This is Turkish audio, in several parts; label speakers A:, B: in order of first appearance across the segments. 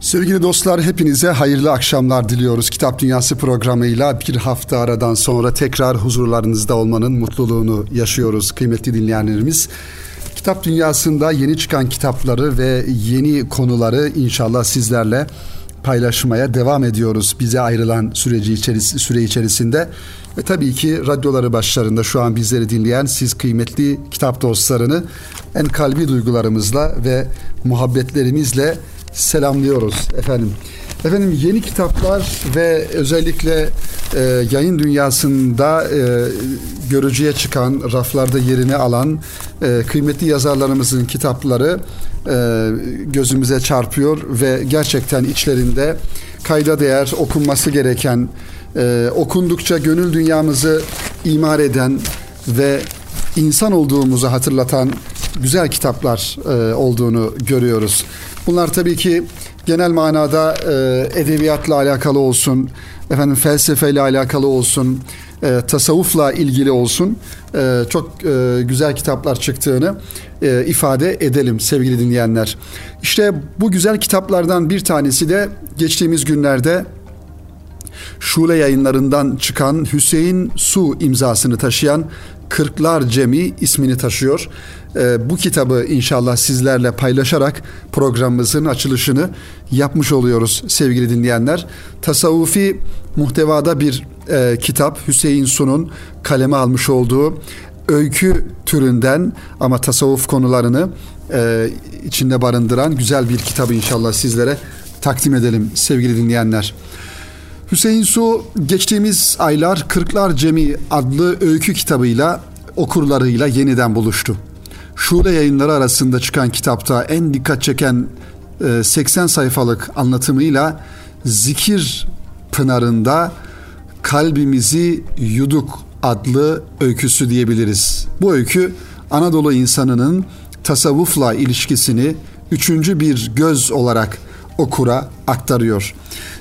A: Sevgili dostlar hepinize hayırlı akşamlar diliyoruz. Kitap Dünyası programıyla bir hafta aradan sonra tekrar huzurlarınızda olmanın mutluluğunu yaşıyoruz kıymetli dinleyenlerimiz. Kitap Dünyası'nda yeni çıkan kitapları ve yeni konuları inşallah sizlerle paylaşmaya devam ediyoruz. Bize ayrılan süreci içeris süre içerisinde ve tabii ki radyoları başlarında şu an bizleri dinleyen siz kıymetli kitap dostlarını en kalbi duygularımızla ve muhabbetlerimizle selamlıyoruz efendim. Efendim yeni kitaplar ve özellikle e, yayın dünyasında e, görücüye çıkan, raflarda yerini alan e, kıymetli yazarlarımızın kitapları e, gözümüze çarpıyor ve gerçekten içlerinde kayda değer, okunması gereken, e, okundukça gönül dünyamızı imar eden ve insan olduğumuzu hatırlatan güzel kitaplar e, olduğunu görüyoruz. Bunlar tabii ki genel manada e, edebiyatla alakalı olsun, efendim felsefeyle alakalı olsun, e, tasavvufla ilgili olsun e, çok e, güzel kitaplar çıktığını e, ifade edelim sevgili dinleyenler. İşte bu güzel kitaplardan bir tanesi de geçtiğimiz günlerde Şule yayınlarından çıkan Hüseyin Su imzasını taşıyan Kırklar Cemi ismini taşıyor. E, bu kitabı inşallah sizlerle paylaşarak programımızın açılışını yapmış oluyoruz sevgili dinleyenler. Tasavvufi muhtevada bir e, kitap Hüseyin Su'nun kaleme almış olduğu öykü türünden ama tasavvuf konularını e, içinde barındıran güzel bir kitabı inşallah sizlere takdim edelim sevgili dinleyenler. Hüseyin Su geçtiğimiz aylar Kırklar Cemi adlı öykü kitabıyla okurlarıyla yeniden buluştu. Şule yayınları arasında çıkan kitapta en dikkat çeken 80 e, sayfalık anlatımıyla Zikir Pınarında Kalbimizi Yuduk adlı öyküsü diyebiliriz. Bu öykü Anadolu insanının tasavvufla ilişkisini üçüncü bir göz olarak okura aktarıyor.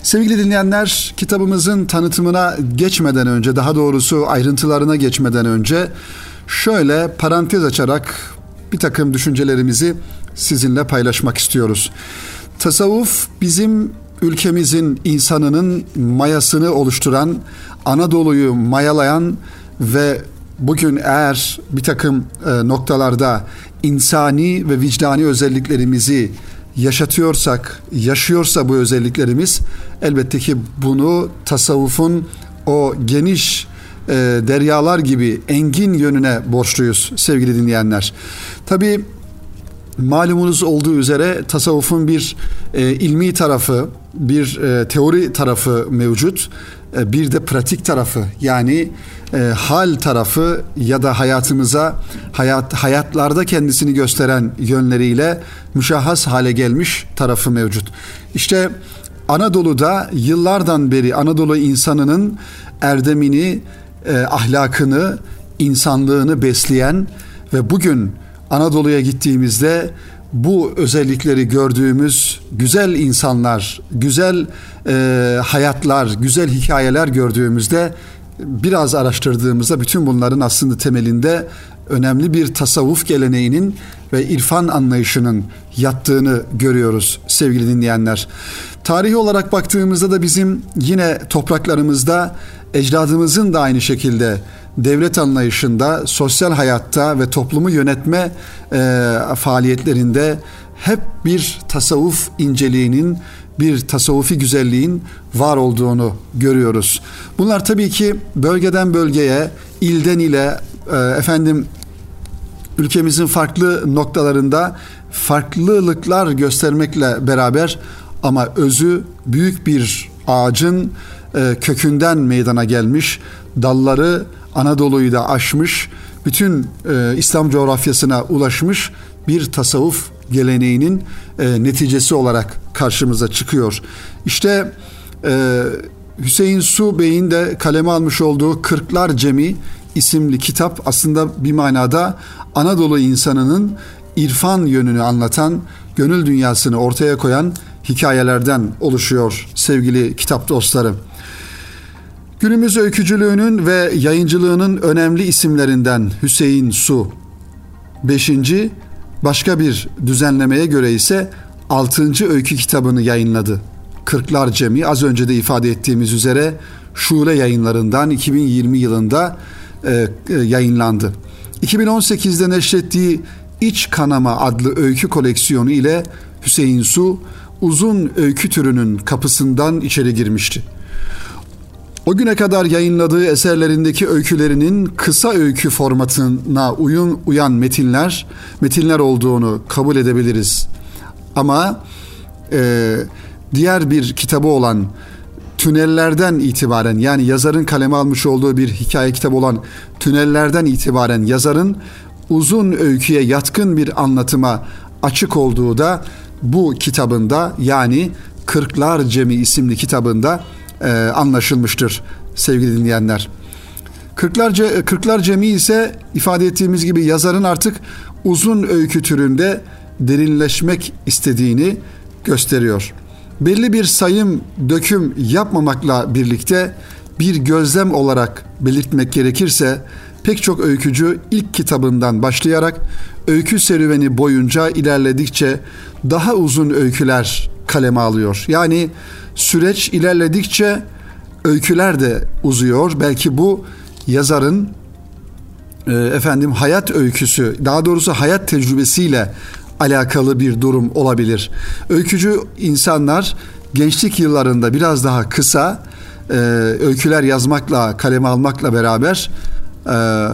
A: Sevgili dinleyenler, kitabımızın tanıtımına geçmeden önce, daha doğrusu ayrıntılarına geçmeden önce şöyle parantez açarak bir takım düşüncelerimizi sizinle paylaşmak istiyoruz. Tasavvuf bizim ülkemizin insanının mayasını oluşturan, Anadolu'yu mayalayan ve bugün eğer bir takım e, noktalarda insani ve vicdani özelliklerimizi yaşatıyorsak, yaşıyorsa bu özelliklerimiz elbette ki bunu tasavvufun o geniş e, deryalar gibi engin yönüne borçluyuz sevgili dinleyenler. Tabi malumunuz olduğu üzere tasavvufun bir e, ilmi tarafı, bir e, teori tarafı mevcut. E, bir de pratik tarafı yani e, hal tarafı ya da hayatımıza hayat hayatlarda kendisini gösteren yönleriyle müşahhas hale gelmiş tarafı mevcut. İşte Anadolu'da yıllardan beri Anadolu insanının erdemini, e, ahlakını, insanlığını besleyen ve bugün Anadolu'ya gittiğimizde bu özellikleri gördüğümüz güzel insanlar, güzel e, hayatlar, güzel hikayeler gördüğümüzde biraz araştırdığımızda bütün bunların aslında temelinde önemli bir tasavvuf geleneğinin ve irfan anlayışının yattığını görüyoruz sevgili dinleyenler. Tarihi olarak baktığımızda da bizim yine topraklarımızda ecdadımızın da aynı şekilde devlet anlayışında, sosyal hayatta ve toplumu yönetme e, faaliyetlerinde hep bir tasavvuf inceliğinin, bir tasavvufi güzelliğin var olduğunu görüyoruz. Bunlar tabii ki bölgeden bölgeye, ilden ile e, efendim ülkemizin farklı noktalarında farklılıklar göstermekle beraber ama özü büyük bir ağacın e, kökünden meydana gelmiş, dalları Anadolu'yu da aşmış, bütün e, İslam coğrafyasına ulaşmış bir tasavvuf geleneğinin e, neticesi olarak karşımıza çıkıyor. İşte e, Hüseyin Su Bey'in de kaleme almış olduğu Kırklar Cemi isimli kitap aslında bir manada Anadolu insanının irfan yönünü anlatan, gönül dünyasını ortaya koyan hikayelerden oluşuyor sevgili kitap dostlarım. Günümüz öykücülüğünün ve yayıncılığının önemli isimlerinden Hüseyin Su. Beşinci, başka bir düzenlemeye göre ise 6. öykü kitabını yayınladı. Kırklar Cemi az önce de ifade ettiğimiz üzere Şule yayınlarından 2020 yılında e, e, yayınlandı. 2018'de neşrettiği İç Kanama adlı öykü koleksiyonu ile Hüseyin Su uzun öykü türünün kapısından içeri girmişti. O güne kadar yayınladığı eserlerindeki öykülerinin kısa öykü formatına uyun uyan metinler metinler olduğunu kabul edebiliriz. Ama e, diğer bir kitabı olan Tünellerden itibaren yani yazarın kaleme almış olduğu bir hikaye kitabı olan Tünellerden itibaren yazarın uzun öyküye yatkın bir anlatıma açık olduğu da bu kitabında yani Kırklar Cemi isimli kitabında e, anlaşılmıştır sevgili dinleyenler. Kırklar, Kırklar Cemi ise ifade ettiğimiz gibi yazarın artık uzun öykü türünde derinleşmek istediğini gösteriyor. Belli bir sayım, döküm yapmamakla birlikte bir gözlem olarak belirtmek gerekirse pek çok öykücü ilk kitabından başlayarak öykü serüveni boyunca ilerledikçe daha uzun öyküler kaleme alıyor. Yani süreç ilerledikçe öyküler de uzuyor. Belki bu yazarın e, efendim hayat öyküsü, daha doğrusu hayat tecrübesiyle alakalı bir durum olabilir. Öykücü insanlar gençlik yıllarında biraz daha kısa e, öyküler yazmakla, kaleme almakla beraber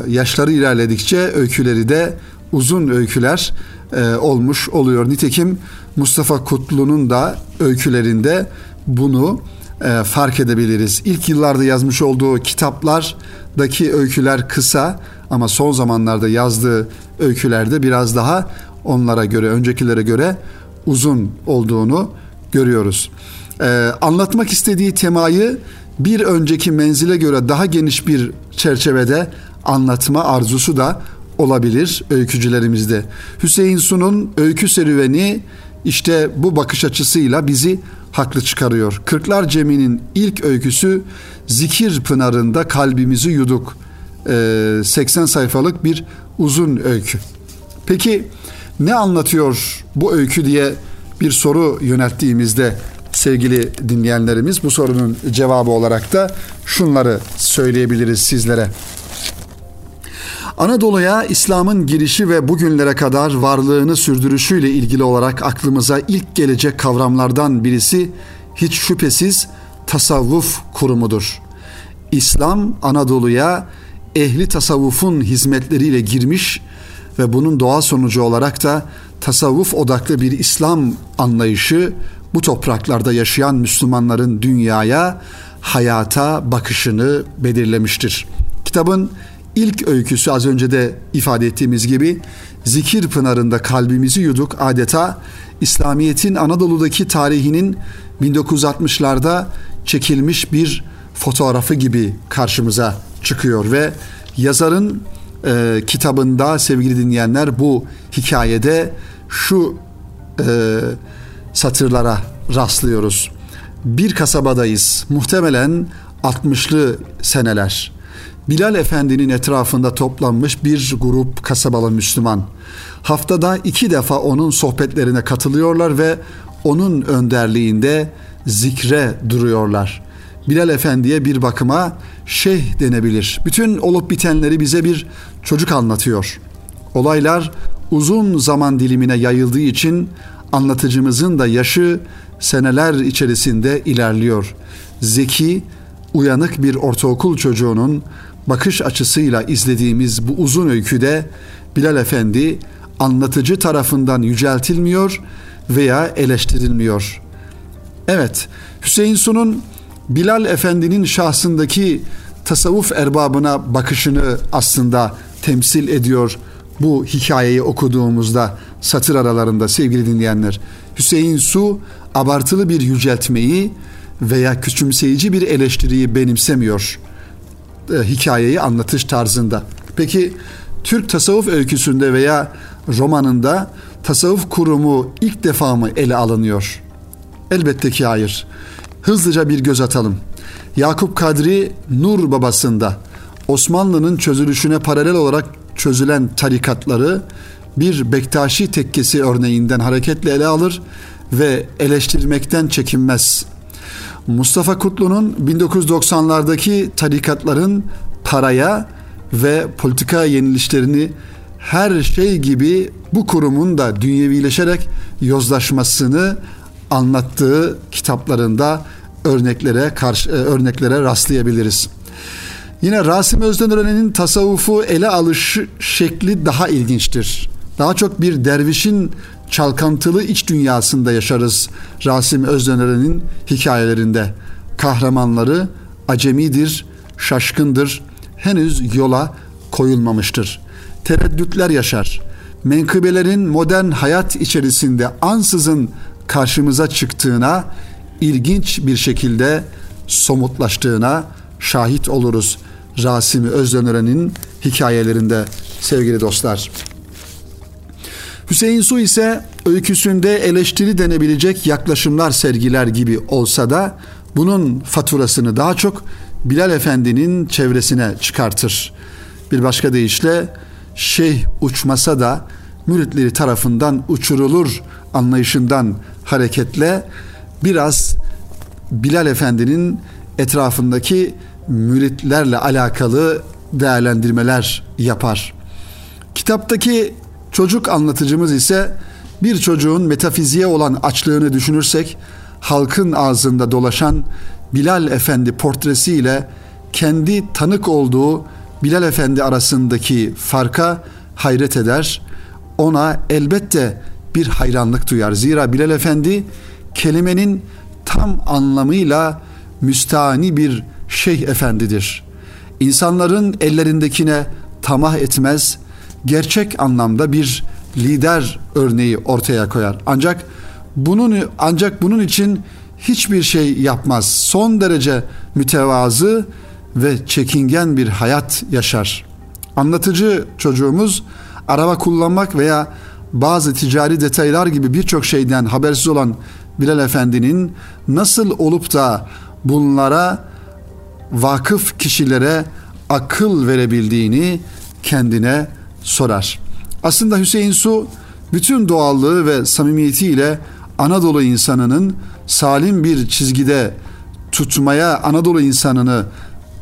A: yaşları ilerledikçe öyküleri de uzun öyküler e, olmuş oluyor. Nitekim Mustafa Kutlu'nun da öykülerinde bunu e, fark edebiliriz. İlk yıllarda yazmış olduğu kitaplardaki öyküler kısa ama son zamanlarda yazdığı öykülerde biraz daha onlara göre, öncekilere göre uzun olduğunu görüyoruz. Ee, anlatmak istediği temayı bir önceki menzile göre daha geniş bir çerçevede anlatma arzusu da olabilir öykücülerimizde. Hüseyin Su'nun öykü serüveni işte bu bakış açısıyla bizi haklı çıkarıyor. Kırklar Cemi'nin ilk öyküsü Zikir Pınarı'nda kalbimizi yuduk. Ee, 80 sayfalık bir uzun öykü. Peki ne anlatıyor bu öykü diye bir soru yönelttiğimizde sevgili dinleyenlerimiz bu sorunun cevabı olarak da şunları söyleyebiliriz sizlere. Anadolu'ya İslam'ın girişi ve bugünlere kadar varlığını sürdürüşüyle ilgili olarak aklımıza ilk gelecek kavramlardan birisi hiç şüphesiz tasavvuf kurumudur. İslam Anadolu'ya ehli tasavvufun hizmetleriyle girmiş ve bunun doğal sonucu olarak da tasavvuf odaklı bir İslam anlayışı bu topraklarda yaşayan Müslümanların dünyaya, hayata bakışını belirlemiştir. Kitabın ilk öyküsü az önce de ifade ettiğimiz gibi zikir pınarında kalbimizi yuduk adeta İslamiyet'in Anadolu'daki tarihinin 1960'larda çekilmiş bir fotoğrafı gibi karşımıza çıkıyor ve yazarın e, kitabında sevgili dinleyenler bu hikayede şu e, satırlara rastlıyoruz. Bir kasabadayız. Muhtemelen 60'lı seneler. Bilal Efendi'nin etrafında toplanmış bir grup kasabalı Müslüman. Haftada iki defa onun sohbetlerine katılıyorlar ve onun önderliğinde zikre duruyorlar. Bilal Efendi'ye bir bakıma şeyh denebilir. Bütün olup bitenleri bize bir çocuk anlatıyor. Olaylar uzun zaman dilimine yayıldığı için anlatıcımızın da yaşı seneler içerisinde ilerliyor. Zeki, uyanık bir ortaokul çocuğunun bakış açısıyla izlediğimiz bu uzun öyküde Bilal Efendi anlatıcı tarafından yüceltilmiyor veya eleştirilmiyor. Evet, Hüseyin Su'nun Bilal Efendi'nin şahsındaki tasavvuf erbabına bakışını aslında temsil ediyor bu hikayeyi okuduğumuzda satır aralarında sevgili dinleyenler. Hüseyin Su abartılı bir yüceltmeyi veya küçümseyici bir eleştiriyi benimsemiyor e, hikayeyi anlatış tarzında. Peki Türk tasavvuf öyküsünde veya romanında tasavvuf kurumu ilk defa mı ele alınıyor? Elbette ki hayır. Hızlıca bir göz atalım. Yakup Kadri Nur babasında Osmanlı'nın çözülüşüne paralel olarak çözülen tarikatları bir Bektaşi tekkesi örneğinden hareketle ele alır ve eleştirmekten çekinmez. Mustafa Kutlu'nun 1990'lardaki tarikatların paraya ve politika yenilişlerini her şey gibi bu kurumun da dünyevileşerek yozlaşmasını anlattığı kitaplarında örneklere karşı e, örneklere rastlayabiliriz. Yine Rasim Özdenören'in tasavvufu ele alış şekli daha ilginçtir. Daha çok bir dervişin çalkantılı iç dünyasında yaşarız Rasim Özdenören'in hikayelerinde. Kahramanları acemidir, şaşkındır, henüz yola koyulmamıştır. Tereddütler yaşar. Menkıbelerin modern hayat içerisinde ansızın karşımıza çıktığına, ilginç bir şekilde somutlaştığına şahit oluruz. Rasimi Özdönören'in hikayelerinde sevgili dostlar. Hüseyin Su ise öyküsünde eleştiri denebilecek yaklaşımlar sergiler gibi olsa da bunun faturasını daha çok Bilal Efendi'nin çevresine çıkartır. Bir başka deyişle şeyh uçmasa da müritleri tarafından uçurulur anlayışından hareketle biraz Bilal Efendi'nin etrafındaki müritlerle alakalı değerlendirmeler yapar. Kitaptaki çocuk anlatıcımız ise bir çocuğun metafiziğe olan açlığını düşünürsek halkın ağzında dolaşan Bilal Efendi portresiyle kendi tanık olduğu Bilal Efendi arasındaki farka hayret eder. Ona elbette bir hayranlık duyar. Zira Bilal Efendi kelimenin tam anlamıyla müstahni bir şeyh efendidir. İnsanların ellerindekine tamah etmez, gerçek anlamda bir lider örneği ortaya koyar. Ancak bunun ancak bunun için hiçbir şey yapmaz. Son derece mütevazı ve çekingen bir hayat yaşar. Anlatıcı çocuğumuz araba kullanmak veya bazı ticari detaylar gibi birçok şeyden habersiz olan Bilal Efendi'nin nasıl olup da bunlara vakıf kişilere akıl verebildiğini kendine sorar. Aslında Hüseyin Su bütün doğallığı ve samimiyetiyle Anadolu insanının salim bir çizgide tutmaya, Anadolu insanını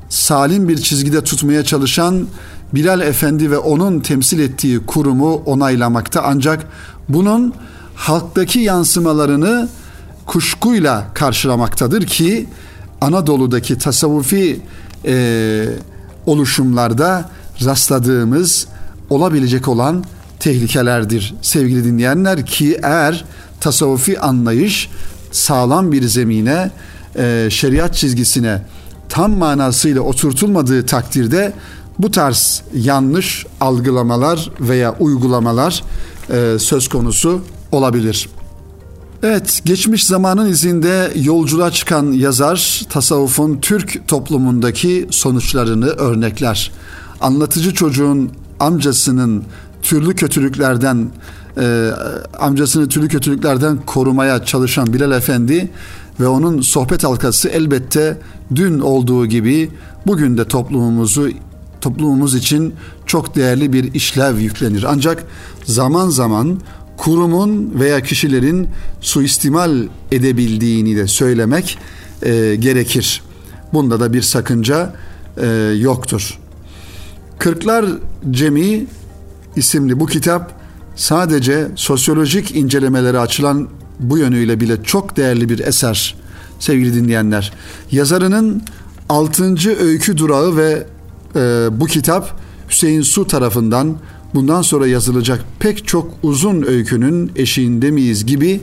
A: salim bir çizgide tutmaya çalışan Bilal Efendi ve onun temsil ettiği kurumu onaylamakta ancak bunun halktaki yansımalarını kuşkuyla karşılamaktadır ki Anadolu'daki tasavvufi e, oluşumlarda rastladığımız olabilecek olan tehlikelerdir sevgili dinleyenler ki eğer tasavvufi anlayış sağlam bir zemine e, şeriat çizgisine tam manasıyla oturtulmadığı takdirde bu tarz yanlış algılamalar veya uygulamalar e, söz konusu olabilir. Evet, geçmiş zamanın izinde yolculuğa çıkan yazar tasavvufun Türk toplumundaki sonuçlarını örnekler. Anlatıcı çocuğun amcasının türlü kötülüklerden e, amcasını türlü kötülüklerden korumaya çalışan Bilal Efendi ve onun sohbet halkası elbette dün olduğu gibi bugün de toplumumuzu toplumumuz için çok değerli bir işlev yüklenir. Ancak zaman zaman kurumun veya kişilerin suistimal edebildiğini de söylemek e, gerekir. Bunda da bir sakınca e, yoktur. Kırklar Cemi isimli bu kitap sadece sosyolojik incelemeleri açılan bu yönüyle bile çok değerli bir eser sevgili dinleyenler. Yazarının 6. öykü durağı ve e, bu kitap Hüseyin Su tarafından bundan sonra yazılacak pek çok uzun öykünün eşiğinde miyiz gibi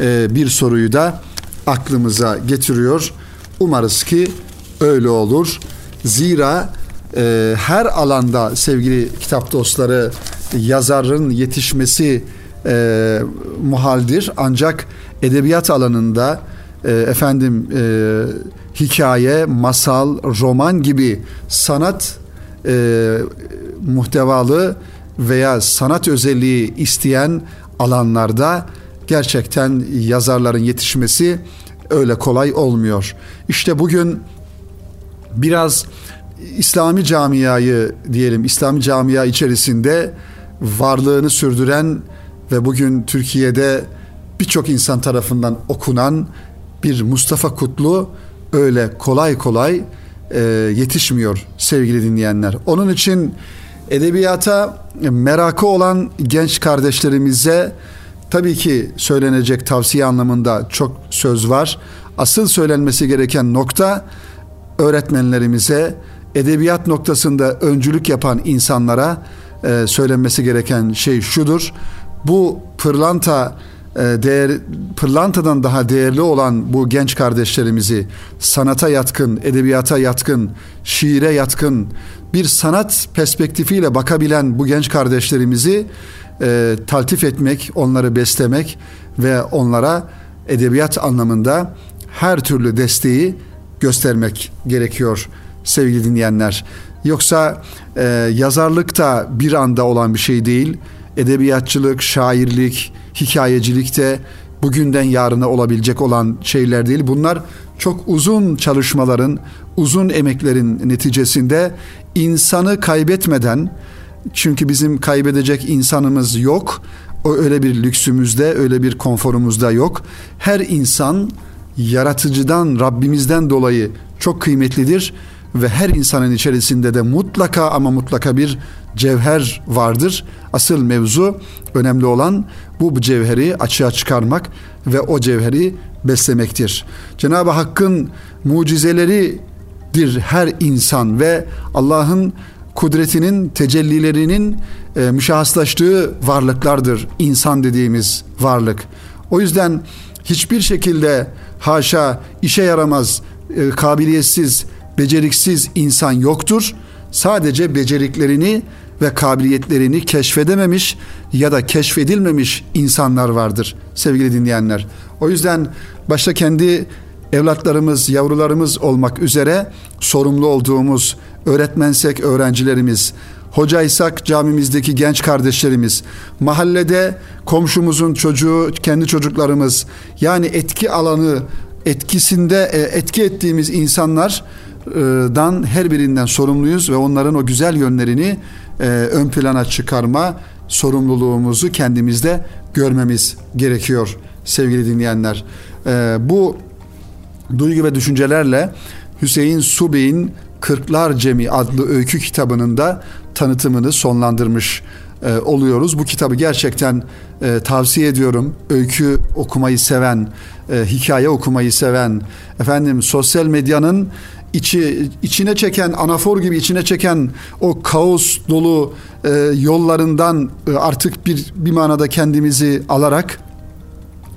A: e, bir soruyu da aklımıza getiriyor. Umarız ki öyle olur. Zira e, her alanda sevgili kitap dostları yazarın yetişmesi e, muhaldir. Ancak edebiyat alanında e, efendim hikaye, masal, roman gibi sanat e, muhtevalı veya sanat özelliği isteyen alanlarda gerçekten yazarların yetişmesi öyle kolay olmuyor. İşte bugün biraz İslami camiayı diyelim İslami camia içerisinde varlığını sürdüren ve bugün Türkiye'de birçok insan tarafından okunan bir Mustafa Kutlu öyle kolay kolay e, yetişmiyor sevgili dinleyenler. Onun için edebiyata merakı olan genç kardeşlerimize tabii ki söylenecek tavsiye anlamında çok söz var. Asıl söylenmesi gereken nokta öğretmenlerimize, edebiyat noktasında öncülük yapan insanlara e, söylenmesi gereken şey şudur. Bu pırlanta e, değer pırlantadan daha değerli olan bu genç kardeşlerimizi sanata yatkın, edebiyata yatkın, şiire yatkın bir sanat perspektifiyle bakabilen bu genç kardeşlerimizi e, taltif etmek, onları beslemek ve onlara edebiyat anlamında her türlü desteği göstermek gerekiyor sevgili dinleyenler. Yoksa e, yazarlık da bir anda olan bir şey değil. Edebiyatçılık, şairlik, hikayecilik de bugünden yarına olabilecek olan şeyler değil. Bunlar çok uzun çalışmaların, uzun emeklerin neticesinde insanı kaybetmeden çünkü bizim kaybedecek insanımız yok. O öyle bir lüksümüzde, öyle bir konforumuzda yok. Her insan yaratıcıdan, Rabbimizden dolayı çok kıymetlidir ve her insanın içerisinde de mutlaka ama mutlaka bir cevher vardır. Asıl mevzu önemli olan bu, cevheri açığa çıkarmak ve o cevheri beslemektir. Cenab-ı Hakk'ın mucizeleridir her insan ve Allah'ın kudretinin tecellilerinin e, müşahhaslaştığı varlıklardır insan dediğimiz varlık. O yüzden hiçbir şekilde haşa işe yaramaz, e, kabiliyetsiz, beceriksiz insan yoktur. Sadece beceriklerini ve kabiliyetlerini keşfedememiş ya da keşfedilmemiş insanlar vardır sevgili dinleyenler. O yüzden başta kendi evlatlarımız, yavrularımız olmak üzere sorumlu olduğumuz öğretmensek öğrencilerimiz, hocaysak camimizdeki genç kardeşlerimiz, mahallede komşumuzun çocuğu, kendi çocuklarımız yani etki alanı etkisinde e, etki ettiğimiz insanlardan her birinden sorumluyuz ve onların o güzel yönlerini e, ön plana çıkarma sorumluluğumuzu kendimizde görmemiz gerekiyor sevgili dinleyenler. E, bu duygu ve düşüncelerle Hüseyin Subey'in Kırklar Cemi adlı öykü kitabının da tanıtımını sonlandırmış e, oluyoruz. Bu kitabı gerçekten e, tavsiye ediyorum. Öykü okumayı seven, e, hikaye okumayı seven, efendim sosyal medyanın içi içine çeken anafor gibi içine çeken o kaos dolu e, yollarından e, artık bir bir manada kendimizi alarak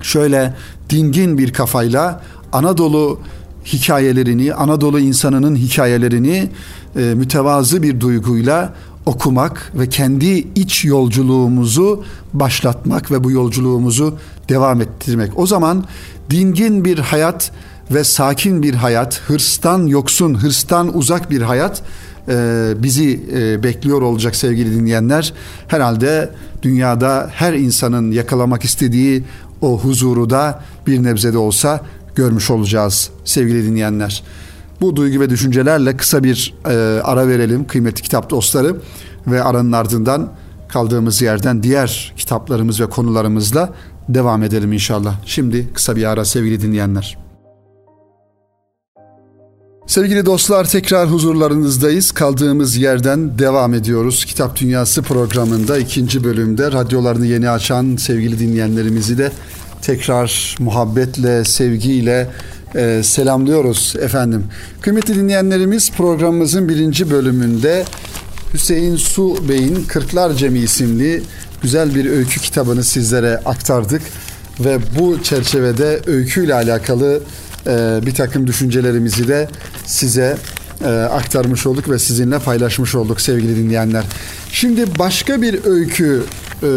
A: şöyle dingin bir kafayla Anadolu hikayelerini, Anadolu insanının hikayelerini e, mütevazı bir duyguyla okumak ve kendi iç yolculuğumuzu başlatmak ve bu yolculuğumuzu devam ettirmek. O zaman dingin bir hayat ve sakin bir hayat, hırstan yoksun, hırstan uzak bir hayat e, bizi e, bekliyor olacak sevgili dinleyenler. Herhalde dünyada her insanın yakalamak istediği o huzuru da bir nebze de olsa görmüş olacağız sevgili dinleyenler. Bu duygu ve düşüncelerle kısa bir e, ara verelim kıymetli kitap dostları ve aranın ardından kaldığımız yerden diğer kitaplarımız ve konularımızla devam edelim inşallah. Şimdi kısa bir ara sevgili dinleyenler. Sevgili dostlar tekrar huzurlarınızdayız. Kaldığımız yerden devam ediyoruz. Kitap Dünyası programında ikinci bölümde radyolarını yeni açan sevgili dinleyenlerimizi de tekrar muhabbetle, sevgiyle e, selamlıyoruz efendim. Kıymetli dinleyenlerimiz programımızın birinci bölümünde Hüseyin Su Bey'in Kırklar Cemi isimli güzel bir öykü kitabını sizlere aktardık ve bu çerçevede öyküyle alakalı e, bir takım düşüncelerimizi de size e, aktarmış olduk ve sizinle paylaşmış olduk sevgili dinleyenler. Şimdi başka bir öykü e,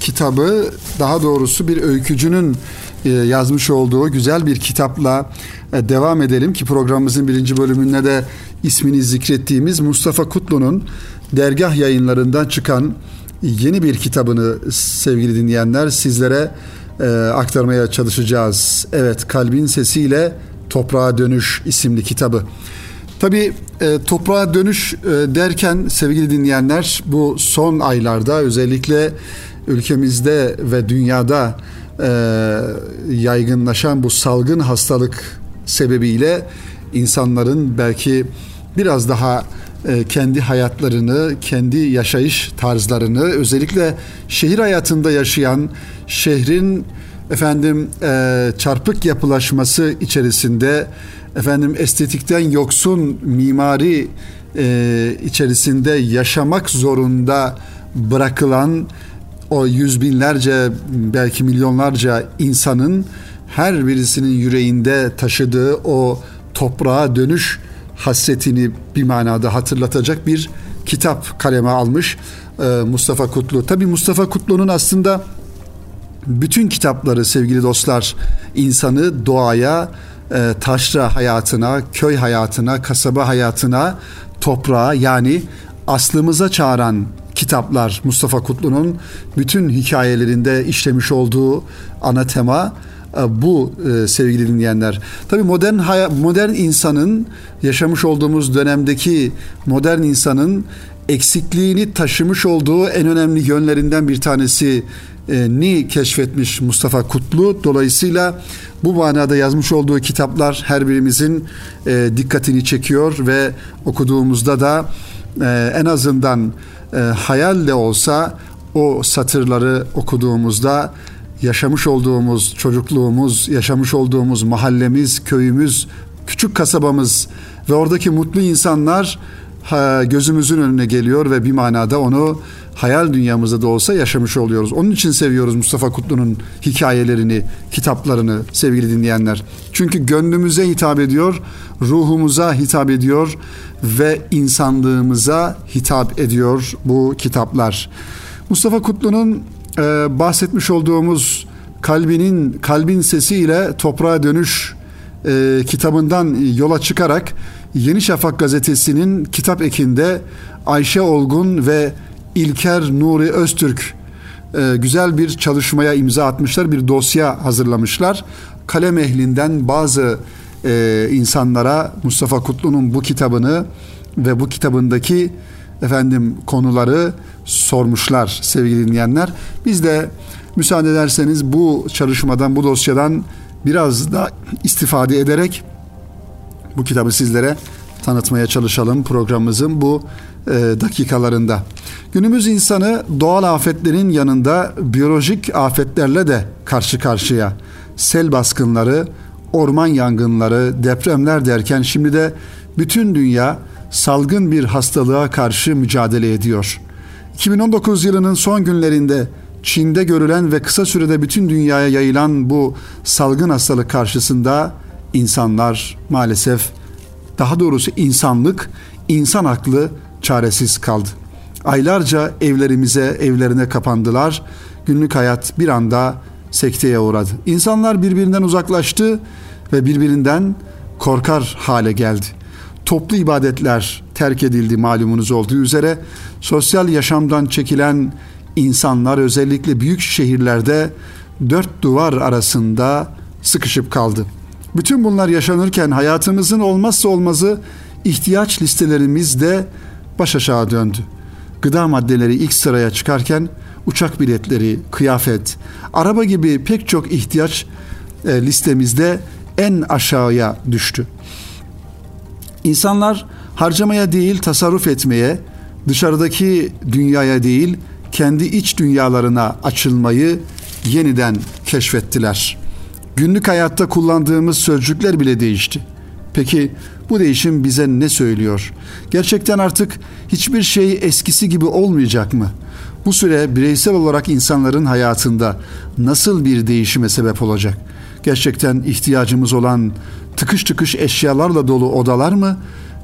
A: kitabı daha doğrusu bir öykücünün e, yazmış olduğu güzel bir kitapla e, devam edelim ki programımızın birinci bölümünde de ismini zikrettiğimiz Mustafa Kutlu'nun dergah yayınlarından çıkan yeni bir kitabını sevgili dinleyenler sizlere e, aktarmaya çalışacağız. Evet Kalbin Sesiyle Toprağa Dönüş isimli kitabı. Tabii e, toprağa dönüş e, derken sevgili dinleyenler bu son aylarda özellikle ülkemizde ve dünyada e, yaygınlaşan bu salgın hastalık sebebiyle insanların belki biraz daha e, kendi hayatlarını, kendi yaşayış tarzlarını özellikle şehir hayatında yaşayan şehrin efendim e, çarpık yapılaşması içerisinde efendim estetikten yoksun mimari e, içerisinde yaşamak zorunda bırakılan o yüz binlerce belki milyonlarca insanın her birisinin yüreğinde taşıdığı o toprağa dönüş hasretini bir manada hatırlatacak bir kitap kaleme almış e, Mustafa Kutlu. Tabi Mustafa Kutlu'nun aslında bütün kitapları sevgili dostlar insanı doğaya, e, taşra hayatına, köy hayatına, kasaba hayatına, toprağa yani aslımıza çağıran kitaplar Mustafa Kutlu'nun bütün hikayelerinde işlemiş olduğu ana tema e, bu e, sevgili dinleyenler. Tabii modern modern insanın yaşamış olduğumuz dönemdeki modern insanın eksikliğini taşımış olduğu en önemli yönlerinden bir tanesi e, ni keşfetmiş Mustafa Kutlu. Dolayısıyla bu manada yazmış olduğu kitaplar her birimizin e, dikkatini çekiyor ve okuduğumuzda da e, en azından hayal de olsa o satırları okuduğumuzda yaşamış olduğumuz çocukluğumuz, yaşamış olduğumuz mahallemiz, köyümüz, küçük kasabamız ve oradaki mutlu insanlar gözümüzün önüne geliyor ve bir manada onu hayal dünyamızda da olsa yaşamış oluyoruz. Onun için seviyoruz Mustafa Kutlu'nun hikayelerini, kitaplarını sevgili dinleyenler. Çünkü gönlümüze hitap ediyor, ruhumuza hitap ediyor ve insanlığımıza hitap ediyor bu kitaplar. Mustafa Kutlu'nun e, bahsetmiş olduğumuz kalbinin kalbin sesiyle toprağa dönüş e, kitabından yola çıkarak Yeni Şafak gazetesinin kitap ekinde Ayşe Olgun ve İlker Nuri Öztürk e, güzel bir çalışmaya imza atmışlar, bir dosya hazırlamışlar. Kalem ehlinden bazı e, insanlara Mustafa Kutlu'nun bu kitabını ve bu kitabındaki efendim konuları sormuşlar sevgili dinleyenler. Biz de müsaade ederseniz bu çalışmadan, bu dosyadan biraz da istifade ederek bu kitabı sizlere tanıtmaya çalışalım programımızın bu e, dakikalarında. Günümüz insanı doğal afetlerin yanında biyolojik afetlerle de karşı karşıya. Sel baskınları, orman yangınları, depremler derken şimdi de bütün dünya salgın bir hastalığa karşı mücadele ediyor. 2019 yılının son günlerinde Çin'de görülen ve kısa sürede bütün dünyaya yayılan bu salgın hastalık karşısında insanlar maalesef daha doğrusu insanlık, insan aklı çaresiz kaldı. Aylarca evlerimize, evlerine kapandılar. Günlük hayat bir anda sekteye uğradı. İnsanlar birbirinden uzaklaştı ve birbirinden korkar hale geldi. Toplu ibadetler terk edildi malumunuz olduğu üzere. Sosyal yaşamdan çekilen insanlar özellikle büyük şehirlerde dört duvar arasında sıkışıp kaldı. Bütün bunlar yaşanırken hayatımızın olmazsa olmazı ihtiyaç listelerimiz de baş aşağı döndü. Gıda maddeleri ilk sıraya çıkarken uçak biletleri, kıyafet, araba gibi pek çok ihtiyaç e, listemizde en aşağıya düştü. İnsanlar harcamaya değil tasarruf etmeye, dışarıdaki dünyaya değil kendi iç dünyalarına açılmayı yeniden keşfettiler. Günlük hayatta kullandığımız sözcükler bile değişti. Peki bu değişim bize ne söylüyor? Gerçekten artık hiçbir şey eskisi gibi olmayacak mı? Bu süre bireysel olarak insanların hayatında nasıl bir değişime sebep olacak? Gerçekten ihtiyacımız olan tıkış tıkış eşyalarla dolu odalar mı?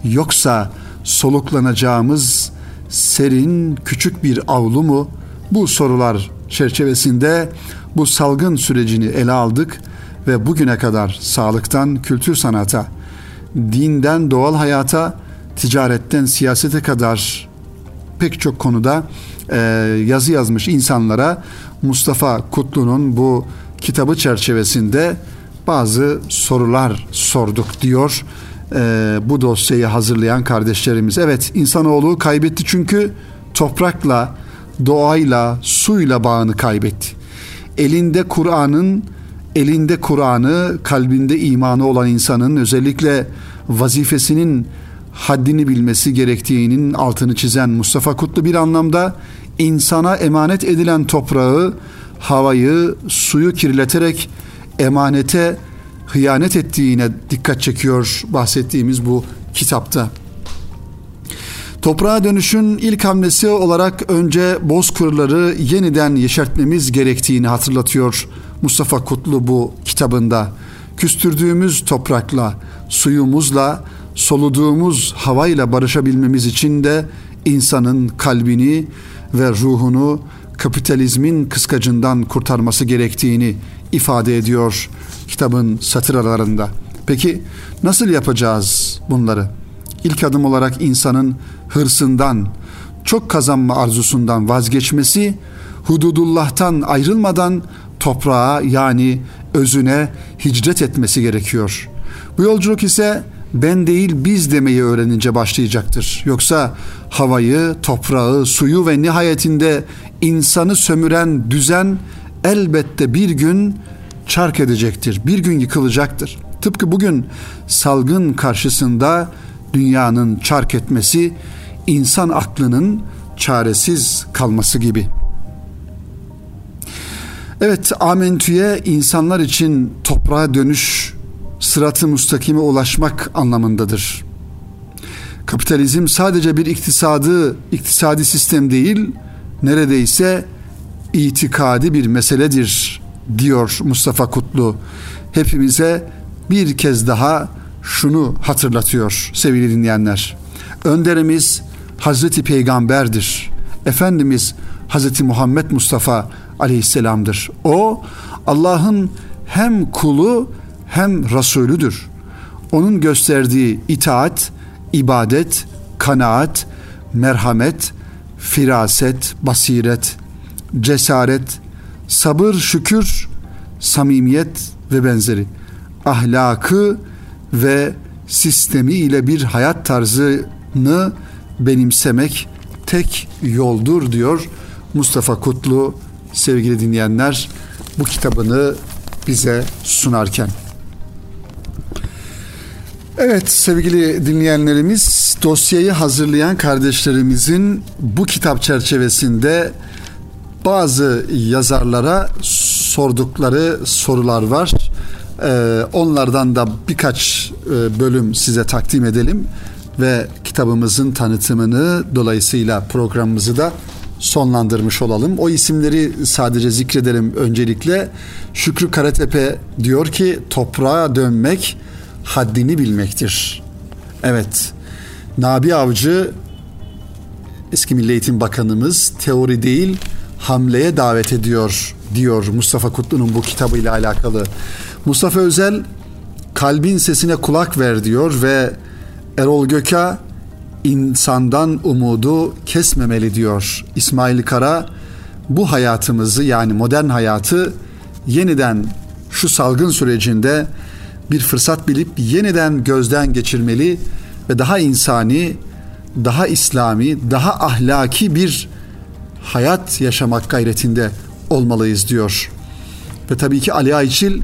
A: Yoksa soluklanacağımız serin küçük bir avlu mu? Bu sorular çerçevesinde bu salgın sürecini ele aldık ve bugüne kadar sağlıktan kültür sanata, dinden doğal hayata, ticaretten siyasete kadar pek çok konuda e, yazı yazmış insanlara Mustafa Kutlu'nun bu kitabı çerçevesinde bazı sorular sorduk diyor e, bu dosyayı hazırlayan kardeşlerimiz. Evet insanoğlu kaybetti çünkü toprakla, doğayla, suyla bağını kaybetti. elinde Kur'an'ın elinde Kur'an'ı kalbinde imanı olan insanın özellikle vazifesinin haddini bilmesi gerektiğinin altını çizen Mustafa Kutlu bir anlamda insana emanet edilen toprağı, havayı, suyu kirleterek emanete hıyanet ettiğine dikkat çekiyor bahsettiğimiz bu kitapta. Toprağa dönüşün ilk hamlesi olarak önce bozkırları yeniden yeşertmemiz gerektiğini hatırlatıyor Mustafa Kutlu bu kitabında. Küstürdüğümüz toprakla, suyumuzla, soluduğumuz havayla barışabilmemiz için de insanın kalbini ve ruhunu kapitalizmin kıskacından kurtarması gerektiğini ifade ediyor kitabın satır aralarında. Peki nasıl yapacağız bunları? İlk adım olarak insanın hırsından, çok kazanma arzusundan vazgeçmesi, hududullah'tan ayrılmadan toprağa yani özüne hicret etmesi gerekiyor. Bu yolculuk ise ben değil biz demeyi öğrenince başlayacaktır. Yoksa havayı, toprağı, suyu ve nihayetinde insanı sömüren düzen elbette bir gün çark edecektir. Bir gün yıkılacaktır. Tıpkı bugün salgın karşısında dünyanın çark etmesi insan aklının çaresiz kalması gibi. Evet amentüye insanlar için toprağa dönüş sıratı müstakime ulaşmak anlamındadır. Kapitalizm sadece bir iktisadı, iktisadi sistem değil, neredeyse itikadi bir meseledir diyor Mustafa Kutlu. Hepimize bir kez daha şunu hatırlatıyor sevgili dinleyenler. Önderimiz Hazreti Peygamberdir. Efendimiz Hazreti Muhammed Mustafa aleyhisselamdır. O Allah'ın hem kulu hem Resulüdür. Onun gösterdiği itaat, ibadet, kanaat, merhamet, firaset, basiret, cesaret, sabır, şükür, samimiyet ve benzeri ahlakı ve sistemi ile bir hayat tarzını benimsemek tek yoldur diyor Mustafa Kutlu sevgili dinleyenler bu kitabını bize sunarken. Evet sevgili dinleyenlerimiz dosyayı hazırlayan kardeşlerimizin bu kitap çerçevesinde bazı yazarlara sordukları sorular var. Ee, onlardan da birkaç e, bölüm size takdim edelim ve kitabımızın tanıtımını dolayısıyla programımızı da sonlandırmış olalım. O isimleri sadece zikredelim öncelikle. Şükrü Karatepe diyor ki toprağa dönmek haddini bilmektir. Evet. Nabi Avcı eski Milli Eğitim Bakanımız teori değil hamleye davet ediyor diyor Mustafa Kutlu'nun bu kitabıyla alakalı. Mustafa Özel kalbin sesine kulak ver diyor ve Erol Göka insandan umudu kesmemeli diyor. İsmail Kara bu hayatımızı yani modern hayatı yeniden şu salgın sürecinde bir fırsat bilip yeniden gözden geçirmeli ve daha insani, daha İslami, daha ahlaki bir hayat yaşamak gayretinde olmalıyız diyor. Ve tabii ki Ali Ayçil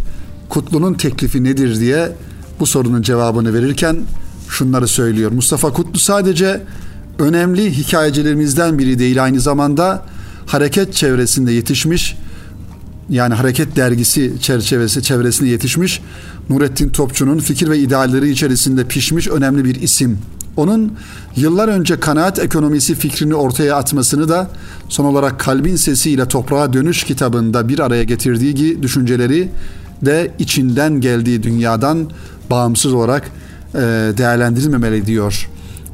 A: Kutlu'nun teklifi nedir diye bu sorunun cevabını verirken şunları söylüyor. Mustafa Kutlu sadece önemli hikayecilerimizden biri değil aynı zamanda hareket çevresinde yetişmiş yani Hareket Dergisi çerçevesi çevresinde yetişmiş Nurettin Topçu'nun fikir ve idealleri içerisinde pişmiş önemli bir isim. Onun yıllar önce kanaat ekonomisi fikrini ortaya atmasını da son olarak Kalbin Sesi ile Toprağa Dönüş kitabında bir araya getirdiği düşünceleri de içinden geldiği dünyadan bağımsız olarak değerlendirilmemeli diyor.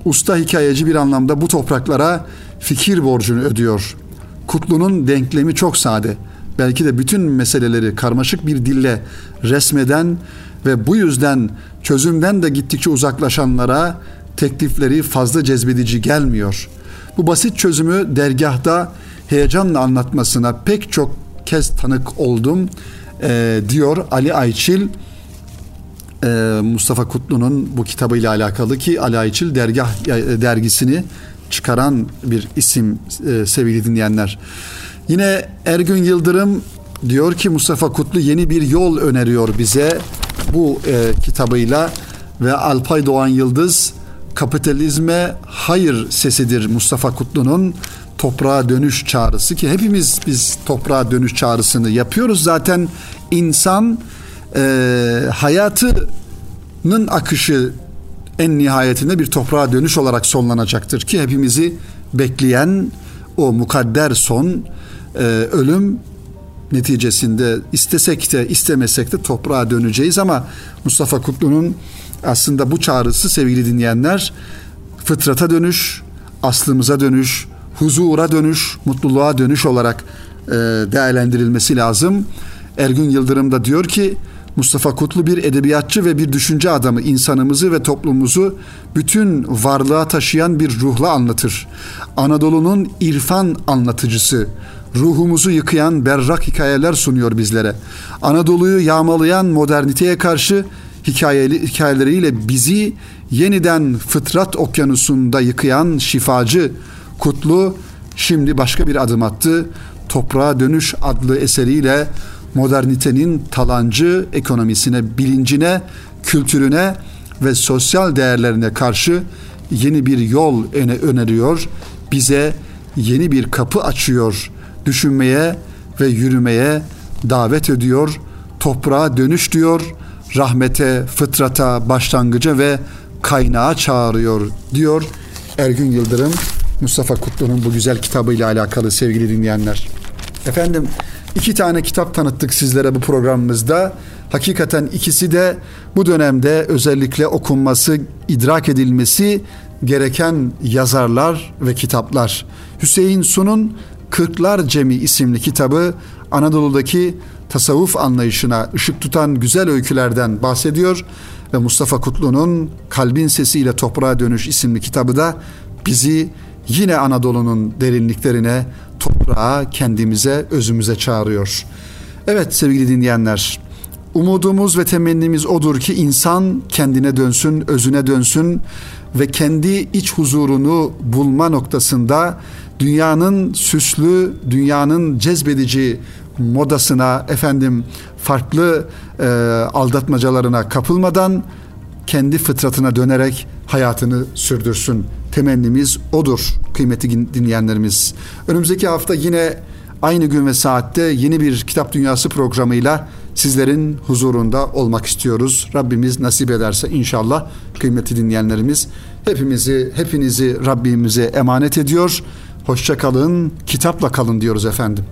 A: Usta hikayeci bir anlamda bu topraklara fikir borcunu ödüyor. Kutlu'nun denklemi çok sade. Belki de bütün meseleleri karmaşık bir dille resmeden ve bu yüzden çözümden de gittikçe uzaklaşanlara teklifleri fazla cezbedici gelmiyor. Bu basit çözümü dergahta heyecanla anlatmasına pek çok kez tanık oldum e, diyor Ali Ayçil e, Mustafa Kutlu'nun bu kitabıyla alakalı ki Ali Ayçil dergah e, dergisini çıkaran bir isim e, sevgili dinleyenler. Yine Ergün Yıldırım diyor ki Mustafa Kutlu yeni bir yol öneriyor bize bu e, kitabıyla ve Alpay Doğan Yıldız kapitalizme hayır sesidir Mustafa Kutlu'nun toprağa dönüş çağrısı ki hepimiz biz toprağa dönüş çağrısını yapıyoruz zaten insan e, hayatının akışı en nihayetinde bir toprağa dönüş olarak sonlanacaktır ki hepimizi bekleyen o mukadder son e, ölüm neticesinde istesek de istemesek de toprağa döneceğiz ama Mustafa Kutlu'nun aslında bu çağrısı sevgili dinleyenler fıtrata dönüş, aslımıza dönüş, huzura dönüş, mutluluğa dönüş olarak e, değerlendirilmesi lazım. Ergün Yıldırım da diyor ki Mustafa Kutlu bir edebiyatçı ve bir düşünce adamı insanımızı ve toplumumuzu bütün varlığa taşıyan bir ruhla anlatır. Anadolu'nun irfan anlatıcısı, ruhumuzu yıkayan berrak hikayeler sunuyor bizlere. Anadolu'yu yağmalayan moderniteye karşı hikayeleriyle bizi yeniden fıtrat okyanusunda yıkayan şifacı Kutlu şimdi başka bir adım attı. Toprağa Dönüş adlı eseriyle modernitenin talancı ekonomisine, bilincine, kültürüne ve sosyal değerlerine karşı yeni bir yol öneriyor. Bize yeni bir kapı açıyor. Düşünmeye ve yürümeye davet ediyor. Toprağa dönüş diyor. Rahmete, fıtrata, başlangıca ve kaynağa çağırıyor diyor Ergün Yıldırım Mustafa Kutlu'nun bu güzel kitabıyla alakalı sevgili dinleyenler. Efendim iki tane kitap tanıttık sizlere bu programımızda. Hakikaten ikisi de bu dönemde özellikle okunması, idrak edilmesi gereken yazarlar ve kitaplar. Hüseyin Sun'un Kırklar Cemi isimli kitabı Anadolu'daki tasavvuf anlayışına ışık tutan güzel öykülerden bahsediyor ve Mustafa Kutlu'nun Kalbin Sesiyle Toprağa Dönüş isimli kitabı da bizi yine Anadolu'nun derinliklerine, toprağa, kendimize, özümüze çağırıyor. Evet sevgili dinleyenler, umudumuz ve temennimiz odur ki insan kendine dönsün, özüne dönsün ve kendi iç huzurunu bulma noktasında dünyanın süslü, dünyanın cezbedici modasına, efendim farklı e, aldatmacalarına kapılmadan kendi fıtratına dönerek hayatını sürdürsün. Temennimiz odur kıymetli dinleyenlerimiz. Önümüzdeki hafta yine aynı gün ve saatte yeni bir Kitap Dünyası programıyla sizlerin huzurunda olmak istiyoruz. Rabbimiz nasip ederse inşallah kıymetli dinleyenlerimiz hepimizi hepinizi Rabbimize emanet ediyor. Hoşça kalın, kitapla kalın diyoruz efendim.